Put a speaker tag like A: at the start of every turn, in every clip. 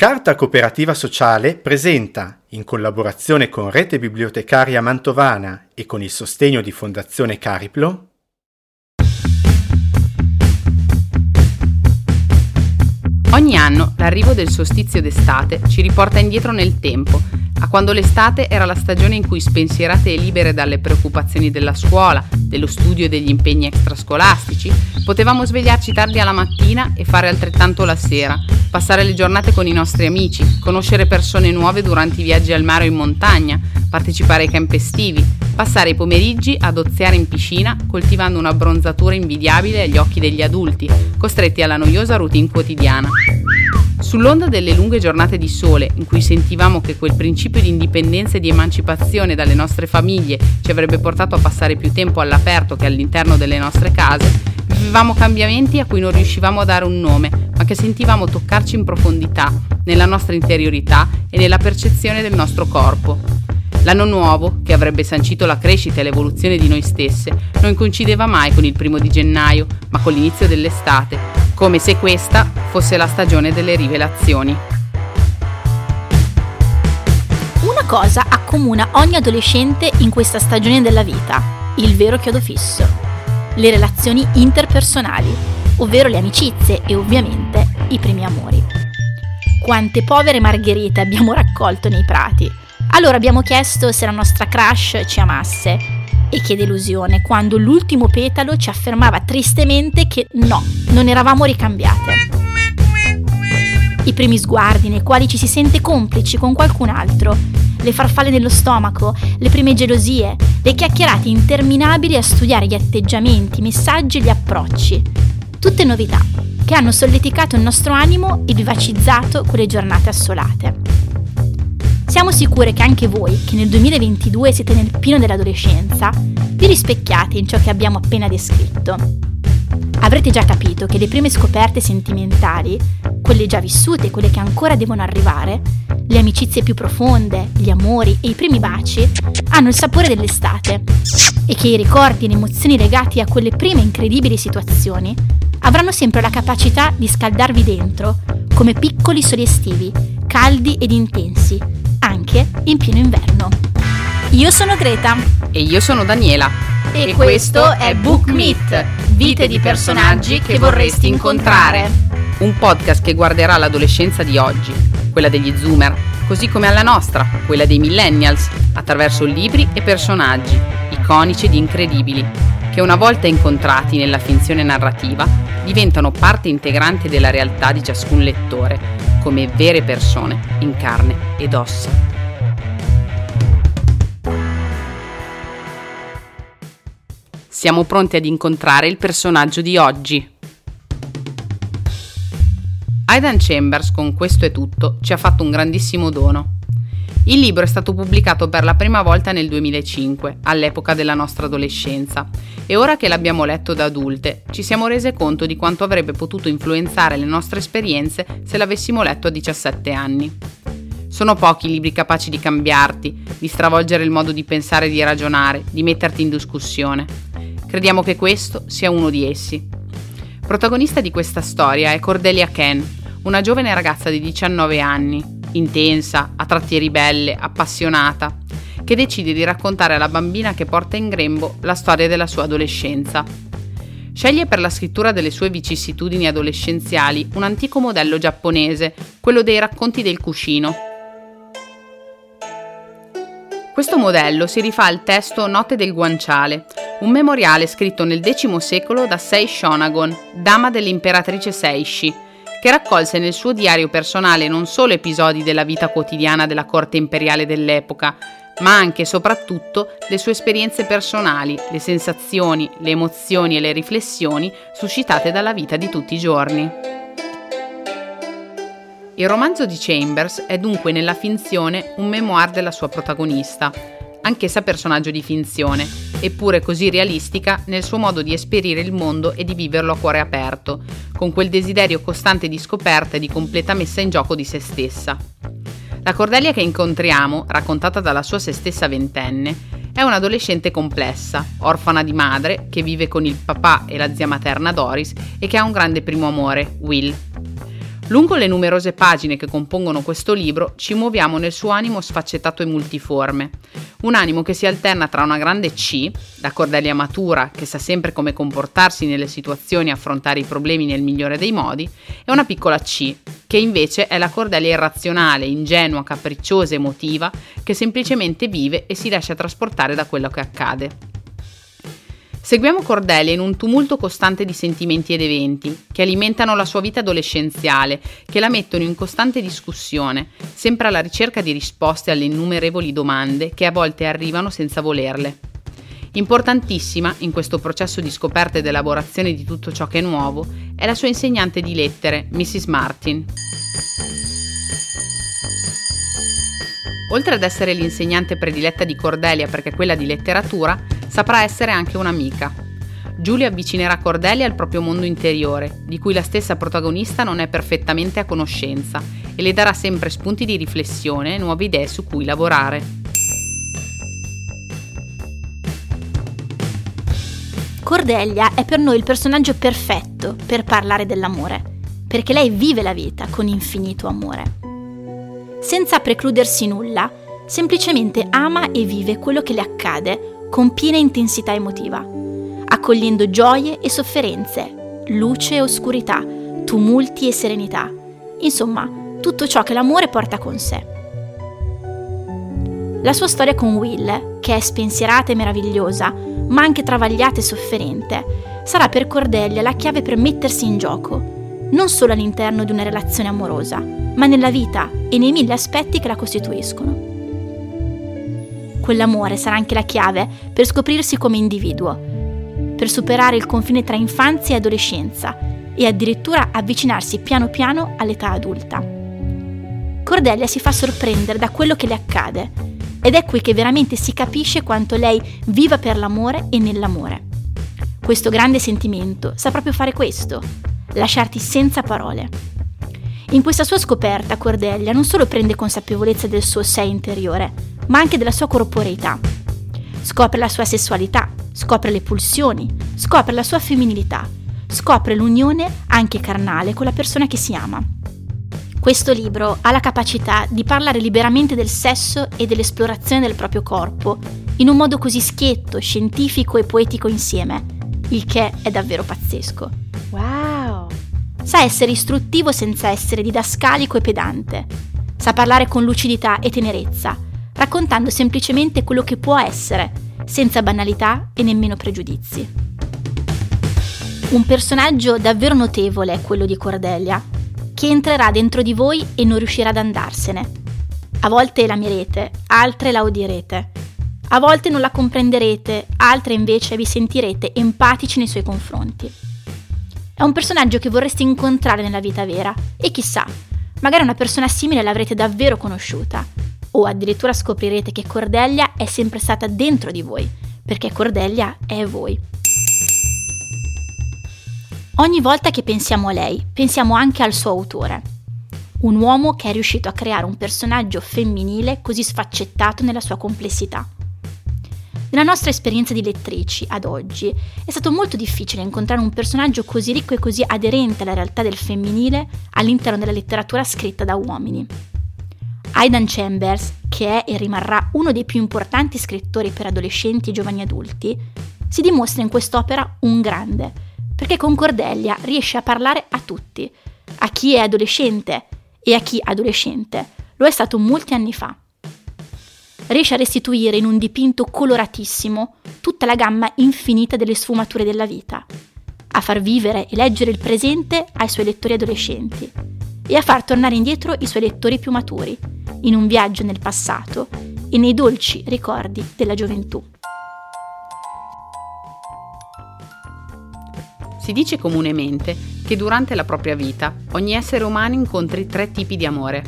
A: Carta Cooperativa Sociale presenta, in collaborazione con Rete Bibliotecaria Mantovana e con il sostegno di Fondazione Cariplo,
B: Ogni anno l'arrivo del solstizio d'estate ci riporta indietro nel tempo a quando l'estate era la stagione in cui spensierate e libere dalle preoccupazioni della scuola, dello studio e degli impegni extrascolastici, potevamo svegliarci tardi alla mattina e fare altrettanto la sera, passare le giornate con i nostri amici, conoscere persone nuove durante i viaggi al mare o in montagna, partecipare ai camp estivi, passare i pomeriggi ad oziare in piscina coltivando una bronzatura invidiabile agli occhi degli adulti, costretti alla noiosa routine quotidiana. Sull'onda delle lunghe giornate di sole, in cui sentivamo che quel principio di indipendenza e di emancipazione dalle nostre famiglie ci avrebbe portato a passare più tempo all'aperto che all'interno delle nostre case, vivevamo cambiamenti a cui non riuscivamo a dare un nome, ma che sentivamo toccarci in profondità, nella nostra interiorità e nella percezione del nostro corpo. L'anno nuovo, che avrebbe sancito la crescita e l'evoluzione di noi stesse, non coincideva mai con il primo di gennaio, ma con l'inizio dell'estate, come se questa fosse la stagione delle rivelazioni.
C: Una cosa accomuna ogni adolescente in questa stagione della vita, il vero chiodo fisso, le relazioni interpersonali, ovvero le amicizie e ovviamente i primi amori. Quante povere margherite abbiamo raccolto nei prati, allora abbiamo chiesto se la nostra crush ci amasse. E che delusione, quando l'ultimo petalo ci affermava tristemente che no, non eravamo ricambiate. I primi sguardi nei quali ci si sente complici con qualcun altro, le farfalle nello stomaco, le prime gelosie, le chiacchierate interminabili a studiare gli atteggiamenti, i messaggi e gli approcci. Tutte novità che hanno solleticato il nostro animo e vivacizzato quelle giornate assolate. Siamo sicure che anche voi, che nel 2022 siete nel pieno dell'adolescenza, vi rispecchiate in ciò che abbiamo appena descritto. Avrete già capito che le prime scoperte sentimentali, quelle già vissute quelle che ancora devono arrivare, le amicizie più profonde, gli amori e i primi baci, hanno il sapore dell'estate e che i ricordi e le emozioni legati a quelle prime incredibili situazioni avranno sempre la capacità di scaldarvi dentro come piccoli soli estivi, caldi ed intensi, anche in pieno inverno. Io sono Greta.
B: E io sono Daniela.
C: E, e questo è Book Meet, vite di personaggi che vorresti incontrare.
B: Un podcast che guarderà l'adolescenza di oggi, quella degli zoomer, così come alla nostra, quella dei millennials, attraverso libri e personaggi, iconici ed incredibili, che una volta incontrati nella finzione narrativa diventano parte integrante della realtà di ciascun lettore come vere persone in carne ed ossa. Siamo pronti ad incontrare il personaggio di oggi. Aidan Chambers con Questo è tutto ci ha fatto un grandissimo dono. Il libro è stato pubblicato per la prima volta nel 2005, all'epoca della nostra adolescenza, e ora che l'abbiamo letto da adulte, ci siamo rese conto di quanto avrebbe potuto influenzare le nostre esperienze se l'avessimo letto a 17 anni. Sono pochi i libri capaci di cambiarti, di stravolgere il modo di pensare e di ragionare, di metterti in discussione. Crediamo che questo sia uno di essi. Protagonista di questa storia è Cordelia Ken, una giovane ragazza di 19 anni, intensa, a tratti ribelle, appassionata, che decide di raccontare alla bambina che porta in grembo la storia della sua adolescenza. Sceglie per la scrittura delle sue vicissitudini adolescenziali un antico modello giapponese, quello dei racconti del cuscino. Questo modello si rifà al testo Note del guanciale, un memoriale scritto nel X secolo da Sei Shonagon, dama dell'imperatrice Seishi, che raccolse nel suo diario personale non solo episodi della vita quotidiana della corte imperiale dell'epoca, ma anche e soprattutto le sue esperienze personali, le sensazioni, le emozioni e le riflessioni suscitate dalla vita di tutti i giorni. Il romanzo di Chambers è dunque nella finzione un memoir della sua protagonista, anch'essa personaggio di finzione, eppure così realistica nel suo modo di esperire il mondo e di viverlo a cuore aperto, con quel desiderio costante di scoperta e di completa messa in gioco di se stessa. La Cordelia che incontriamo, raccontata dalla sua se stessa ventenne, è un'adolescente complessa, orfana di madre, che vive con il papà e la zia materna Doris e che ha un grande primo amore, Will. Lungo le numerose pagine che compongono questo libro ci muoviamo nel suo animo sfaccettato e multiforme. Un animo che si alterna tra una grande C, la Cordelia matura che sa sempre come comportarsi nelle situazioni e affrontare i problemi nel migliore dei modi, e una piccola C, che invece è la Cordelia irrazionale, ingenua, capricciosa, emotiva, che semplicemente vive e si lascia trasportare da quello che accade. Seguiamo Cordelia in un tumulto costante di sentimenti ed eventi che alimentano la sua vita adolescenziale, che la mettono in costante discussione, sempre alla ricerca di risposte alle innumerevoli domande che a volte arrivano senza volerle. Importantissima in questo processo di scoperta ed elaborazione di tutto ciò che è nuovo è la sua insegnante di lettere, Mrs. Martin. Oltre ad essere l'insegnante prediletta di Cordelia perché quella di letteratura, saprà essere anche un'amica. Giulia avvicinerà Cordelia al proprio mondo interiore, di cui la stessa protagonista non è perfettamente a conoscenza, e le darà sempre spunti di riflessione e nuove idee su cui lavorare.
C: Cordelia è per noi il personaggio perfetto per parlare dell'amore, perché lei vive la vita con infinito amore. Senza precludersi nulla, semplicemente ama e vive quello che le accade con piena intensità emotiva, accogliendo gioie e sofferenze, luce e oscurità, tumulti e serenità, insomma, tutto ciò che l'amore porta con sé. La sua storia con Will, che è spensierata e meravigliosa, ma anche travagliata e sofferente, sarà per Cordelia la chiave per mettersi in gioco, non solo all'interno di una relazione amorosa, ma nella vita e nei mille aspetti che la costituiscono quell'amore sarà anche la chiave per scoprirsi come individuo, per superare il confine tra infanzia e adolescenza e addirittura avvicinarsi piano piano all'età adulta. Cordelia si fa sorprendere da quello che le accade ed è qui che veramente si capisce quanto lei viva per l'amore e nell'amore. Questo grande sentimento sa proprio fare questo, lasciarti senza parole. In questa sua scoperta Cordelia non solo prende consapevolezza del suo sé interiore, ma anche della sua corporeità. Scopre la sua sessualità, scopre le pulsioni, scopre la sua femminilità, scopre l'unione anche carnale con la persona che si ama. Questo libro ha la capacità di parlare liberamente del sesso e dell'esplorazione del proprio corpo, in un modo così schietto, scientifico e poetico insieme, il che è davvero pazzesco. Wow! Sa essere istruttivo senza essere didascalico e pedante. Sa parlare con lucidità e tenerezza, raccontando semplicemente quello che può essere, senza banalità e nemmeno pregiudizi. Un personaggio davvero notevole è quello di Cordelia, che entrerà dentro di voi e non riuscirà ad andarsene. A volte la mirete, altre la odierete. A volte non la comprenderete, altre invece vi sentirete empatici nei suoi confronti. È un personaggio che vorreste incontrare nella vita vera e chissà, magari una persona simile l'avrete davvero conosciuta o addirittura scoprirete che Cordelia è sempre stata dentro di voi, perché Cordelia è voi. Ogni volta che pensiamo a lei, pensiamo anche al suo autore, un uomo che è riuscito a creare un personaggio femminile così sfaccettato nella sua complessità. Nella nostra esperienza di lettrici, ad oggi, è stato molto difficile incontrare un personaggio così ricco e così aderente alla realtà del femminile all'interno della letteratura scritta da uomini. Aidan Chambers, che è e rimarrà uno dei più importanti scrittori per adolescenti e giovani adulti, si dimostra in quest'opera un grande, perché con Cordelia riesce a parlare a tutti, a chi è adolescente e a chi adolescente lo è stato molti anni fa. Riesce a restituire in un dipinto coloratissimo tutta la gamma infinita delle sfumature della vita, a far vivere e leggere il presente ai suoi lettori adolescenti e a far tornare indietro i suoi lettori più maturi, in un viaggio nel passato e nei dolci ricordi della gioventù.
B: Si dice comunemente che durante la propria vita ogni essere umano incontri tre tipi di amore,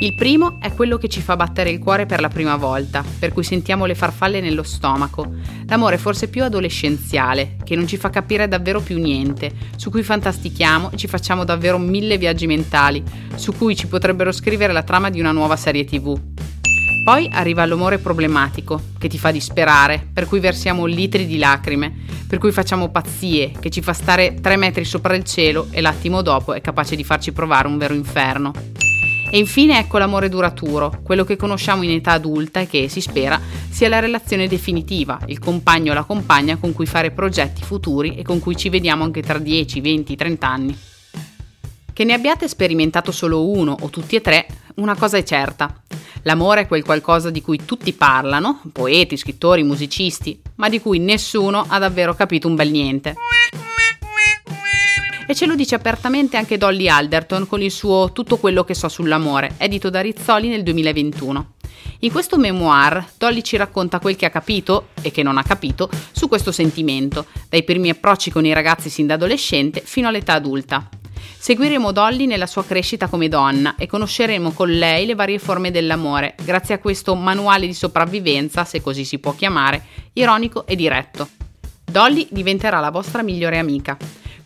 B: il primo è quello che ci fa battere il cuore per la prima volta, per cui sentiamo le farfalle nello stomaco. L'amore forse più adolescenziale, che non ci fa capire davvero più niente, su cui fantastichiamo e ci facciamo davvero mille viaggi mentali, su cui ci potrebbero scrivere la trama di una nuova serie tv. Poi arriva l'amore problematico, che ti fa disperare, per cui versiamo litri di lacrime, per cui facciamo pazzie, che ci fa stare tre metri sopra il cielo e l'attimo dopo è capace di farci provare un vero inferno. E infine ecco l'amore duraturo, quello che conosciamo in età adulta e che, si spera, sia la relazione definitiva, il compagno o la compagna con cui fare progetti futuri e con cui ci vediamo anche tra 10, 20, 30 anni. Che ne abbiate sperimentato solo uno o tutti e tre, una cosa è certa. L'amore è quel qualcosa di cui tutti parlano, poeti, scrittori, musicisti, ma di cui nessuno ha davvero capito un bel niente. E ce lo dice apertamente anche Dolly Alderton con il suo Tutto quello che so sull'amore, edito da Rizzoli nel 2021. In questo memoir Dolly ci racconta quel che ha capito e che non ha capito su questo sentimento, dai primi approcci con i ragazzi sin da adolescente fino all'età adulta. Seguiremo Dolly nella sua crescita come donna e conosceremo con lei le varie forme dell'amore, grazie a questo manuale di sopravvivenza, se così si può chiamare, ironico e diretto. Dolly diventerà la vostra migliore amica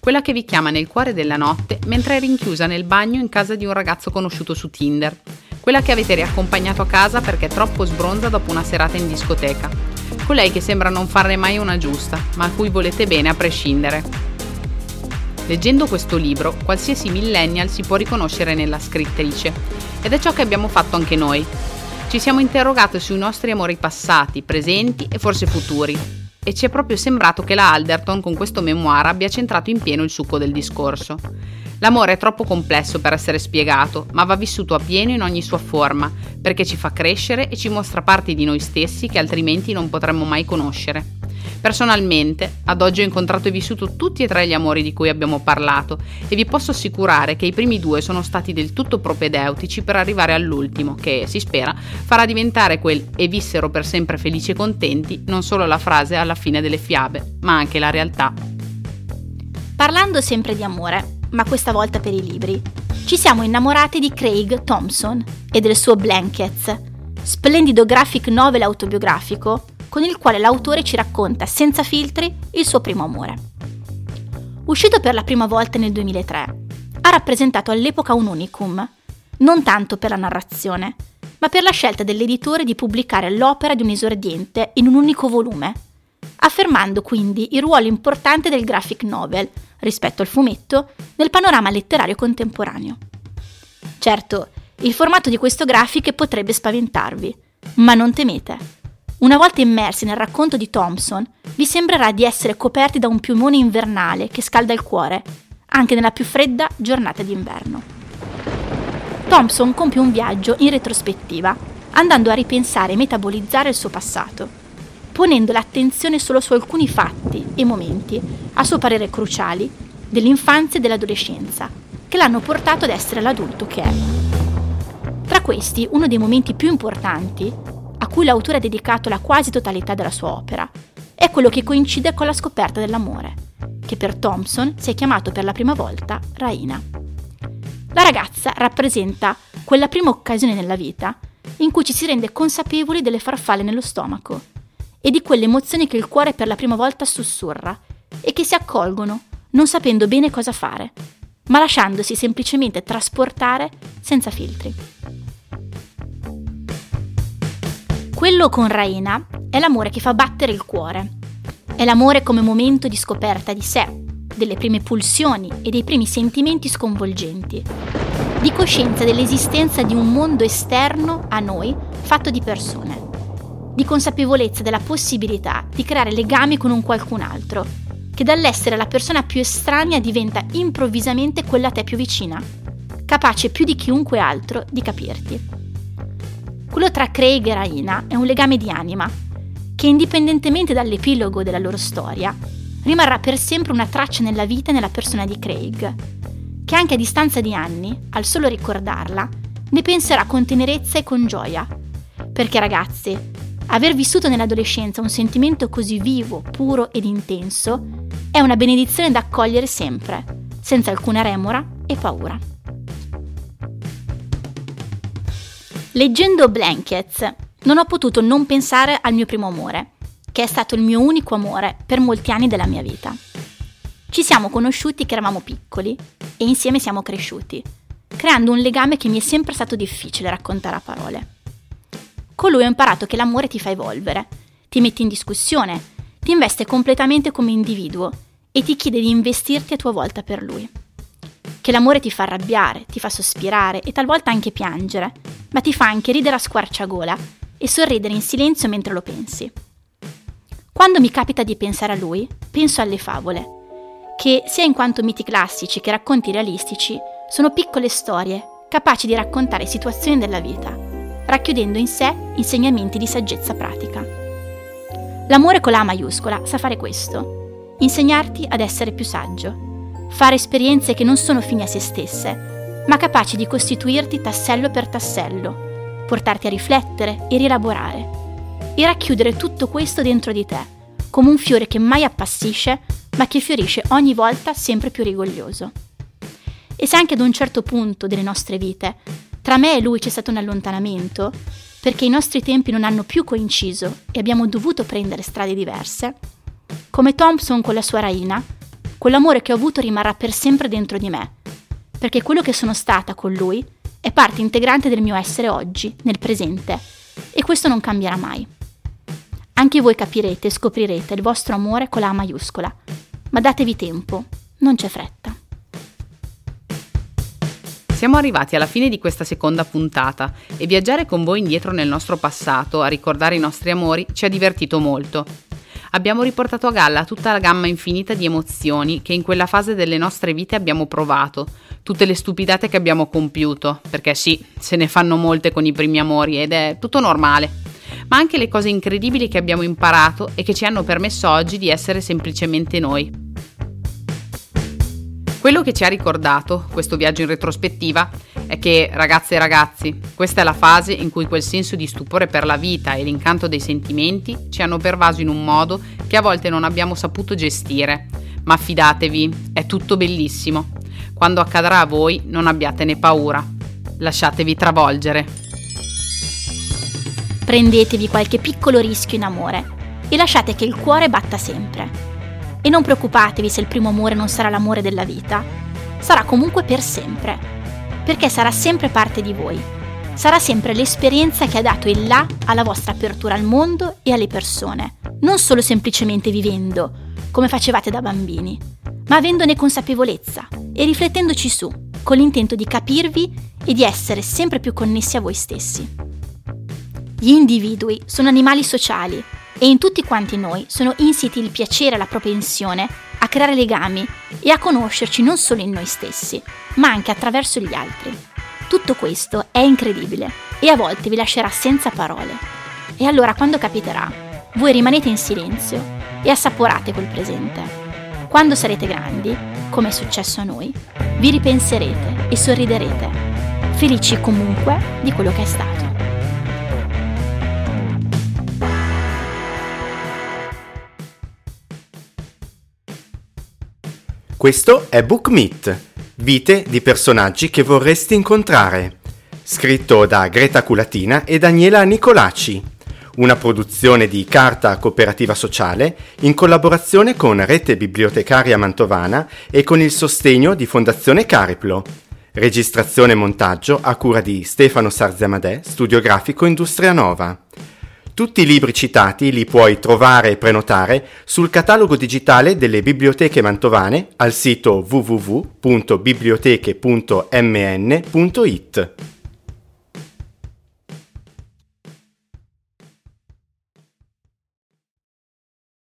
B: quella che vi chiama nel cuore della notte mentre è rinchiusa nel bagno in casa di un ragazzo conosciuto su Tinder, quella che avete riaccompagnato a casa perché è troppo sbronza dopo una serata in discoteca, colei che sembra non farne mai una giusta, ma a cui volete bene a prescindere. Leggendo questo libro, qualsiasi millennial si può riconoscere nella scrittrice, ed è ciò che abbiamo fatto anche noi. Ci siamo interrogati sui nostri amori passati, presenti e forse futuri, e ci è proprio sembrato che la Alderton con questo memoir abbia centrato in pieno il succo del discorso. L'amore è troppo complesso per essere spiegato, ma va vissuto a pieno in ogni sua forma, perché ci fa crescere e ci mostra parti di noi stessi che altrimenti non potremmo mai conoscere. Personalmente, ad oggi ho incontrato e vissuto tutti e tre gli amori di cui abbiamo parlato e vi posso assicurare che i primi due sono stati del tutto propedeutici per arrivare all'ultimo, che, si spera, farà diventare quel e vissero per sempre felici e contenti non solo la frase alla fine delle fiabe, ma anche la realtà.
C: Parlando sempre di amore, ma questa volta per i libri, ci siamo innamorati di Craig Thompson e del suo Blankets, splendido graphic novel autobiografico con il quale l'autore ci racconta senza filtri il suo primo amore. Uscito per la prima volta nel 2003, ha rappresentato all'epoca un unicum, non tanto per la narrazione, ma per la scelta dell'editore di pubblicare l'opera di un esordiente in un unico volume, affermando quindi il ruolo importante del graphic novel rispetto al fumetto nel panorama letterario contemporaneo. Certo, il formato di questo graphic potrebbe spaventarvi, ma non temete. Una volta immersi nel racconto di Thompson, vi sembrerà di essere coperti da un piumone invernale che scalda il cuore, anche nella più fredda giornata d'inverno. Thompson compie un viaggio in retrospettiva, andando a ripensare e metabolizzare il suo passato, ponendo l'attenzione solo su alcuni fatti e momenti, a suo parere cruciali, dell'infanzia e dell'adolescenza, che l'hanno portato ad essere l'adulto che è. Tra questi, uno dei momenti più importanti cui l'autore ha dedicato la quasi totalità della sua opera, è quello che coincide con la scoperta dell'amore, che per Thompson si è chiamato per la prima volta Raina. La ragazza rappresenta quella prima occasione nella vita in cui ci si rende consapevoli delle farfalle nello stomaco e di quelle emozioni che il cuore per la prima volta sussurra e che si accolgono non sapendo bene cosa fare, ma lasciandosi semplicemente trasportare senza filtri. Quello con Raina è l'amore che fa battere il cuore. È l'amore come momento di scoperta di sé, delle prime pulsioni e dei primi sentimenti sconvolgenti, di coscienza dell'esistenza di un mondo esterno a noi fatto di persone, di consapevolezza della possibilità di creare legami con un qualcun altro, che dall'essere la persona più estranea diventa improvvisamente quella a te più vicina, capace più di chiunque altro di capirti. Quello tra Craig e Raina è un legame di anima, che indipendentemente dall'epilogo della loro storia, rimarrà per sempre una traccia nella vita e nella persona di Craig, che anche a distanza di anni, al solo ricordarla, ne penserà con tenerezza e con gioia. Perché ragazzi, aver vissuto nell'adolescenza un sentimento così vivo, puro ed intenso è una benedizione da accogliere sempre, senza alcuna remora e paura. Leggendo Blankets non ho potuto non pensare al mio primo amore, che è stato il mio unico amore per molti anni della mia vita. Ci siamo conosciuti che eravamo piccoli e insieme siamo cresciuti, creando un legame che mi è sempre stato difficile raccontare a parole. Con lui ho imparato che l'amore ti fa evolvere, ti mette in discussione, ti investe completamente come individuo e ti chiede di investirti a tua volta per lui. Che l'amore ti fa arrabbiare, ti fa sospirare e talvolta anche piangere, ma ti fa anche ridere a squarciagola e sorridere in silenzio mentre lo pensi. Quando mi capita di pensare a lui, penso alle favole, che sia in quanto miti classici che racconti realistici, sono piccole storie capaci di raccontare situazioni della vita racchiudendo in sé insegnamenti di saggezza pratica. L'amore con la maiuscola sa fare questo, insegnarti ad essere più saggio, fare esperienze che non sono fini a se stesse, ma capaci di costituirti tassello per tassello, portarti a riflettere e rielaborare, e racchiudere tutto questo dentro di te, come un fiore che mai appassisce, ma che fiorisce ogni volta sempre più rigoglioso. E se anche ad un certo punto delle nostre vite tra me e lui c'è stato un allontanamento, perché i nostri tempi non hanno più coinciso e abbiamo dovuto prendere strade diverse. Come Thompson con la sua Raina, quell'amore che ho avuto rimarrà per sempre dentro di me, perché quello che sono stata con lui è parte integrante del mio essere oggi, nel presente, e questo non cambierà mai. Anche voi capirete e scoprirete il vostro amore con la A maiuscola, ma datevi tempo, non c'è fretta.
B: Siamo arrivati alla fine di questa seconda puntata e viaggiare con voi indietro nel nostro passato a ricordare i nostri amori ci ha divertito molto. Abbiamo riportato a galla tutta la gamma infinita di emozioni che in quella fase delle nostre vite abbiamo provato, tutte le stupidate che abbiamo compiuto, perché sì, se ne fanno molte con i primi amori ed è tutto normale, ma anche le cose incredibili che abbiamo imparato e che ci hanno permesso oggi di essere semplicemente noi. Quello che ci ha ricordato questo viaggio in retrospettiva è che, ragazze e ragazzi, questa è la fase in cui quel senso di stupore per la vita e l'incanto dei sentimenti ci hanno pervaso in un modo che a volte non abbiamo saputo gestire. Ma fidatevi, è tutto bellissimo. Quando accadrà a voi non abbiatene paura. Lasciatevi travolgere.
C: Prendetevi qualche piccolo rischio in amore e lasciate che il cuore batta sempre e non preoccupatevi se il primo amore non sarà l'amore della vita, sarà comunque per sempre, perché sarà sempre parte di voi. Sarà sempre l'esperienza che ha dato il là alla vostra apertura al mondo e alle persone, non solo semplicemente vivendo, come facevate da bambini, ma avendone consapevolezza e riflettendoci su, con l'intento di capirvi e di essere sempre più connessi a voi stessi. Gli individui sono animali sociali e in tutti quanti noi sono insiti il piacere e la propensione a creare legami e a conoscerci non solo in noi stessi, ma anche attraverso gli altri. Tutto questo è incredibile e a volte vi lascerà senza parole. E allora quando capiterà, voi rimanete in silenzio e assaporate quel presente. Quando sarete grandi, come è successo a noi, vi ripenserete e sorriderete, felici comunque di quello che è stato.
A: Questo è Book Meet, vite di personaggi che vorresti incontrare, scritto da Greta Culatina e Daniela Nicolacci, una produzione di Carta Cooperativa Sociale in collaborazione con Rete Bibliotecaria Mantovana e con il sostegno di Fondazione Cariplo. Registrazione e montaggio a cura di Stefano Sarziamadè, Studio Grafico Industria Nova. Tutti i libri citati li puoi trovare e prenotare sul catalogo digitale delle biblioteche mantovane al sito www.biblioteche.mn.it.